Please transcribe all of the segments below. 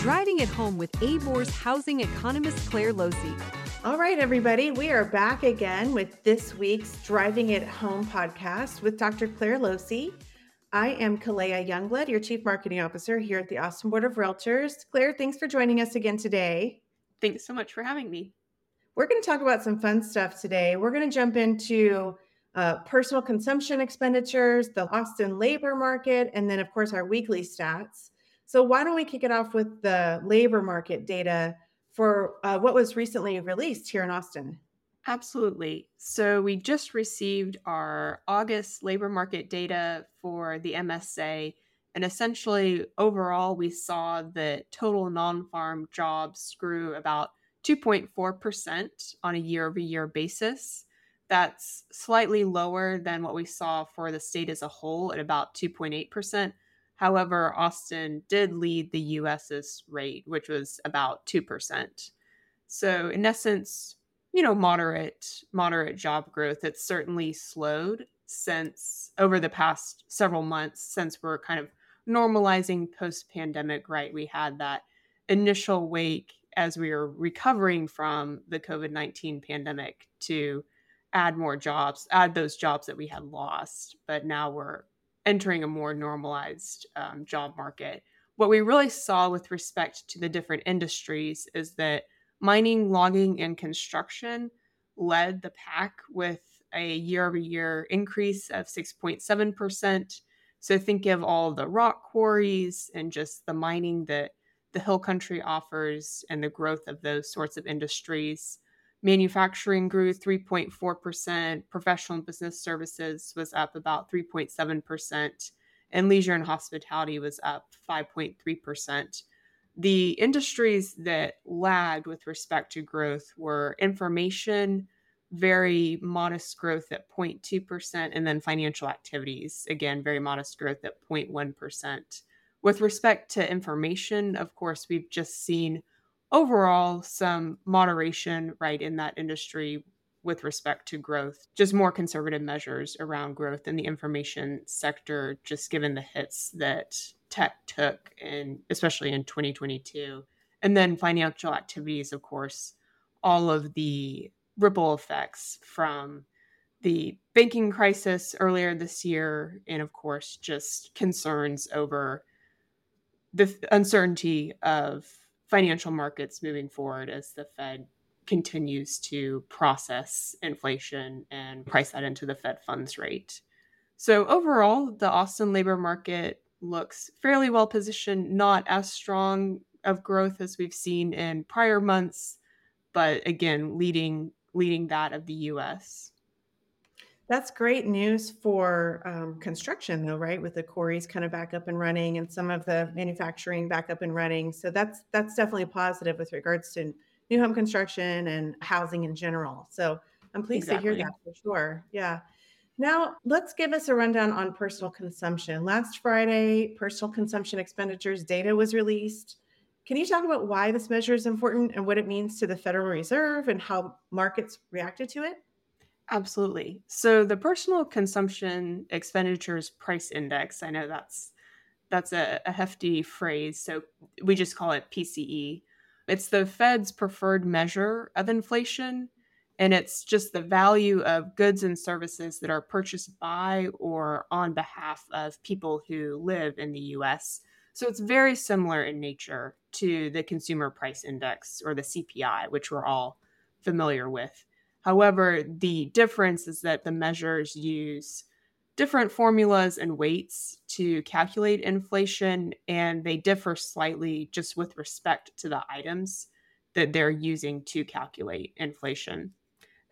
Driving It Home with ABoR's housing economist Claire Losey. All right, everybody, we are back again with this week's Driving It Home podcast with Dr. Claire Losey. I am Kalea Youngblood, your Chief Marketing Officer here at the Austin Board of Realtors. Claire, thanks for joining us again today. Thanks so much for having me. We're going to talk about some fun stuff today. We're going to jump into uh, personal consumption expenditures, the Austin labor market, and then, of course, our weekly stats. So, why don't we kick it off with the labor market data for uh, what was recently released here in Austin? Absolutely. So, we just received our August labor market data for the MSA. And essentially, overall, we saw that total non farm jobs grew about 2.4% on a year over year basis. That's slightly lower than what we saw for the state as a whole at about 2.8%. However, Austin did lead the US's rate, which was about 2%. So, in essence, you know, moderate moderate job growth. It's certainly slowed since over the past several months since we're kind of normalizing post pandemic, right? We had that initial wake as we were recovering from the COVID 19 pandemic to add more jobs, add those jobs that we had lost. But now we're entering a more normalized um, job market. What we really saw with respect to the different industries is that mining, logging, and construction led the pack with a year over year increase of 6.7%. So think of all the rock quarries and just the mining that the hill country offers and the growth of those sorts of industries. Manufacturing grew 3.4%, professional and business services was up about 3.7%, and leisure and hospitality was up 5.3%. The industries that lagged with respect to growth were information, very modest growth at 0.2%, and then financial activities, again, very modest growth at 0.1%. With respect to information, of course, we've just seen overall some moderation right in that industry with respect to growth just more conservative measures around growth in the information sector just given the hits that tech took and especially in 2022 and then financial activities of course all of the ripple effects from the banking crisis earlier this year and of course just concerns over the uncertainty of financial markets moving forward as the Fed continues to process inflation and price that into the Fed funds rate. So, overall, the Austin labor market looks fairly well positioned, not as strong of growth as we've seen in prior months, but again, leading leading that of the US. That's great news for um, construction, though, right? With the quarries kind of back up and running, and some of the manufacturing back up and running. So that's that's definitely positive with regards to new home construction and housing in general. So I'm pleased exactly. to hear that for sure. Yeah. Now let's give us a rundown on personal consumption. Last Friday, personal consumption expenditures data was released. Can you talk about why this measure is important and what it means to the Federal Reserve and how markets reacted to it? Absolutely. So the personal consumption expenditures price index, I know that's that's a, a, hefty phrase, so we just call it PCE. It's the Fed's preferred measure of inflation, and it's just the value of goods and services that are purchased by or on behalf of people who live in the US. So it's very similar in nature to the consumer price index or the CPI, which we're all familiar with. However, the difference is that the measures use different formulas and weights to calculate inflation, and they differ slightly just with respect to the items that they're using to calculate inflation.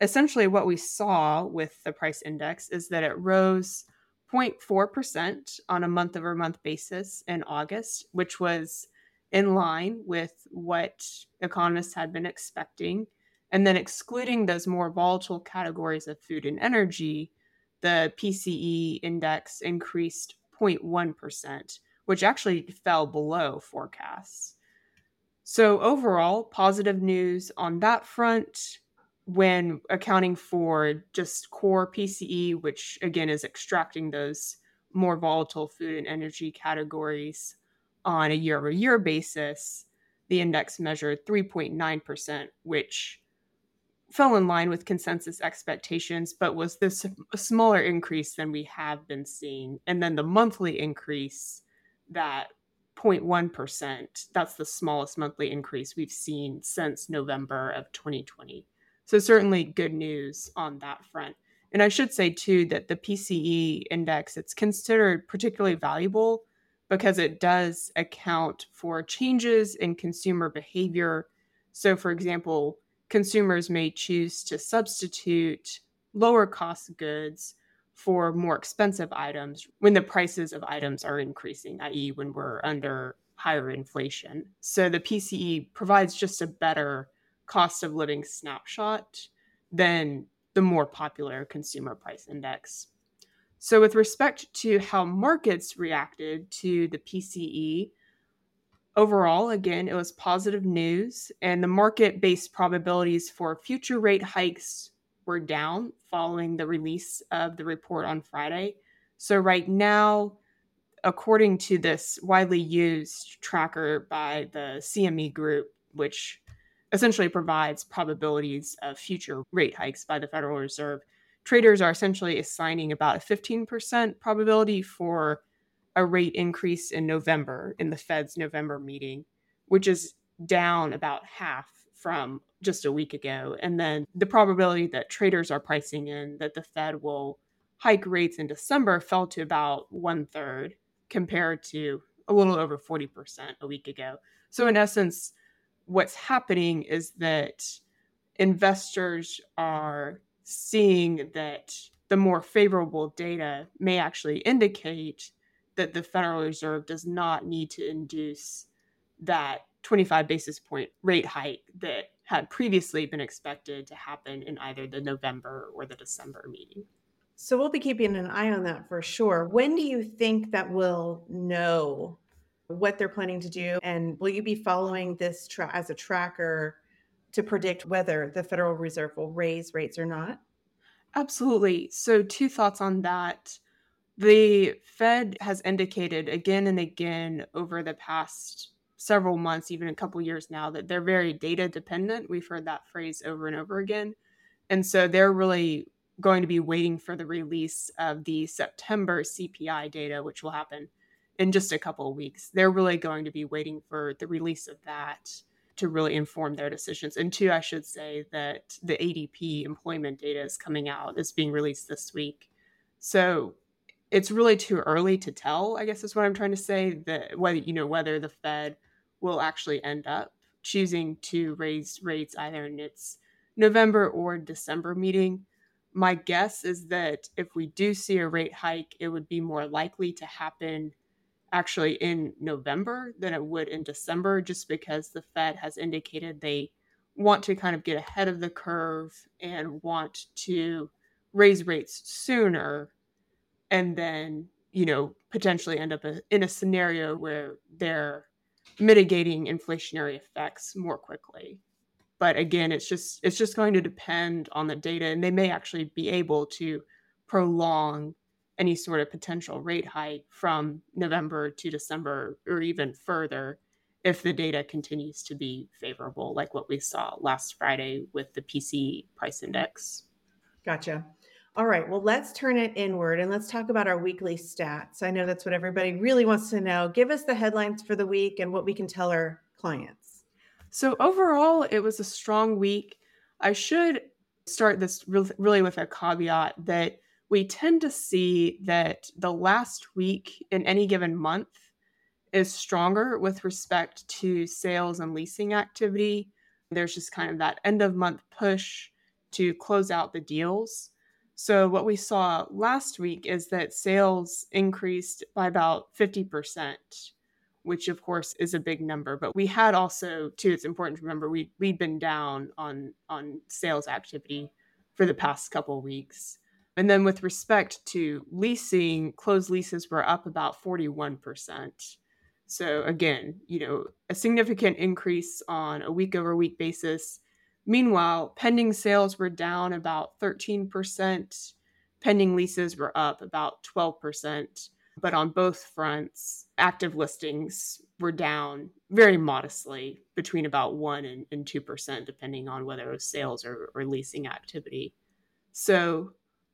Essentially, what we saw with the price index is that it rose 0.4% on a month over month basis in August, which was in line with what economists had been expecting and then excluding those more volatile categories of food and energy, the PCE index increased 0.1%, which actually fell below forecasts. So, overall, positive news on that front when accounting for just core PCE, which again is extracting those more volatile food and energy categories on a year over year basis the index measured 3.9%, which fell in line with consensus expectations, but was this a smaller increase than we have been seeing. And then the monthly increase, that 0.1%, that's the smallest monthly increase we've seen since November of 2020. So, certainly good news on that front. And I should say, too, that the PCE index, it's considered particularly valuable because it does account for changes in consumer behavior. So, for example, consumers may choose to substitute lower cost goods for more expensive items when the prices of items are increasing, i.e., when we're under higher inflation. So the PCE provides just a better cost of living snapshot than the more popular consumer price index. So, with respect to how markets reacted to the PCE, Overall, again, it was positive news, and the market based probabilities for future rate hikes were down following the release of the report on Friday. So, right now, according to this widely used tracker by the CME group, which essentially provides probabilities of future rate hikes by the Federal Reserve, traders are essentially assigning about a 15% probability for a rate increase in November in the Fed's November meeting, which is down about half from just a week ago. And then the probability that traders are pricing in that the Fed will hike rates in December fell to about one third compared to a little over 40% a week ago. So, in essence, what's happening is that investors are seeing that the more favorable data may actually indicate that the Federal Reserve does not need to induce that 25 basis point rate hike that had previously been expected to happen in either the November or the December meeting. So we'll be keeping an eye on that for sure. When do you think that we'll know what they're planning to do? And will you be following this tra- as a tracker to predict whether the Federal Reserve will raise rates or not? Absolutely. So, two thoughts on that. The Fed has indicated again and again over the past several months, even a couple years now, that they're very data dependent. We've heard that phrase over and over again. And so they're really going to be waiting for the release of the September CPI data, which will happen in just a couple of weeks. They're really going to be waiting for the release of that to really inform their decisions. And two, I should say that the ADP employment data is coming out, is being released this week. So it's really too early to tell, I guess is what I'm trying to say, that whether you know whether the Fed will actually end up choosing to raise rates either in its November or December meeting. My guess is that if we do see a rate hike, it would be more likely to happen actually in November than it would in December, just because the Fed has indicated they want to kind of get ahead of the curve and want to raise rates sooner and then you know potentially end up in a scenario where they're mitigating inflationary effects more quickly but again it's just it's just going to depend on the data and they may actually be able to prolong any sort of potential rate hike from November to December or even further if the data continues to be favorable like what we saw last Friday with the PC price index. Gotcha. All right, well, let's turn it inward and let's talk about our weekly stats. I know that's what everybody really wants to know. Give us the headlines for the week and what we can tell our clients. So, overall, it was a strong week. I should start this really with a caveat that we tend to see that the last week in any given month is stronger with respect to sales and leasing activity. There's just kind of that end of month push to close out the deals. So, what we saw last week is that sales increased by about 50%, which of course is a big number. But we had also, too, it's important to remember we, we'd been down on, on sales activity for the past couple weeks. And then with respect to leasing, closed leases were up about 41%. So, again, you know, a significant increase on a week over week basis Meanwhile, pending sales were down about 13%, pending leases were up about 12%. But on both fronts, active listings were down very modestly between about 1 and, and 2%, depending on whether it was sales or, or leasing activity. So,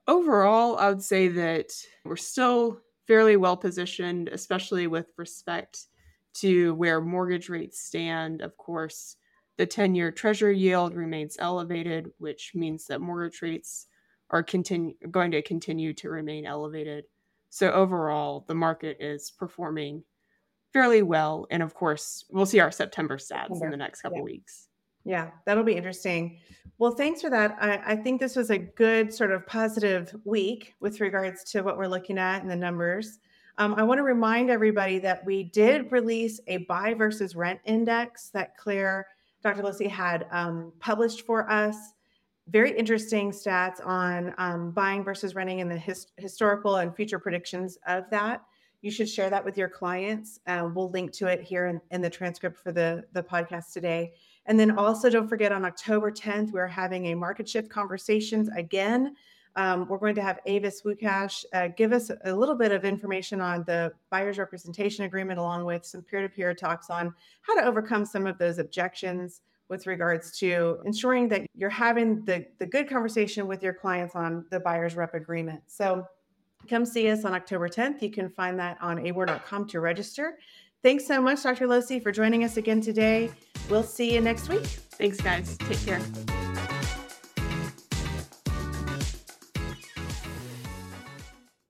overall, I would say that we're still fairly well positioned, especially with respect to where mortgage rates stand. Of course, the 10 year treasury yield remains elevated, which means that mortgage rates are continue, going to continue to remain elevated. So, overall, the market is performing fairly well. And of course, we'll see our September stats September. in the next couple yeah. weeks. Yeah, that'll be interesting. Well, thanks for that. I, I, think this was a good sort of positive week with regards to what we're looking at and the numbers. Um, I want to remind everybody that we did release a buy versus rent index that Claire, Dr. Losey, had um, published for us. Very interesting stats on um, buying versus renting and the his, historical and future predictions of that you should share that with your clients. Uh, we'll link to it here in, in the transcript for the, the podcast today. And then also don't forget on October 10th, we're having a market shift conversations again. Um, we're going to have Avis Wukasch uh, give us a little bit of information on the buyer's representation agreement, along with some peer to peer talks on how to overcome some of those objections with regards to ensuring that you're having the, the good conversation with your clients on the buyer's rep agreement. So Come see us on October 10th. You can find that on abor.com to register. Thanks so much, Dr. Losey, for joining us again today. We'll see you next week. Thanks, guys. Take care.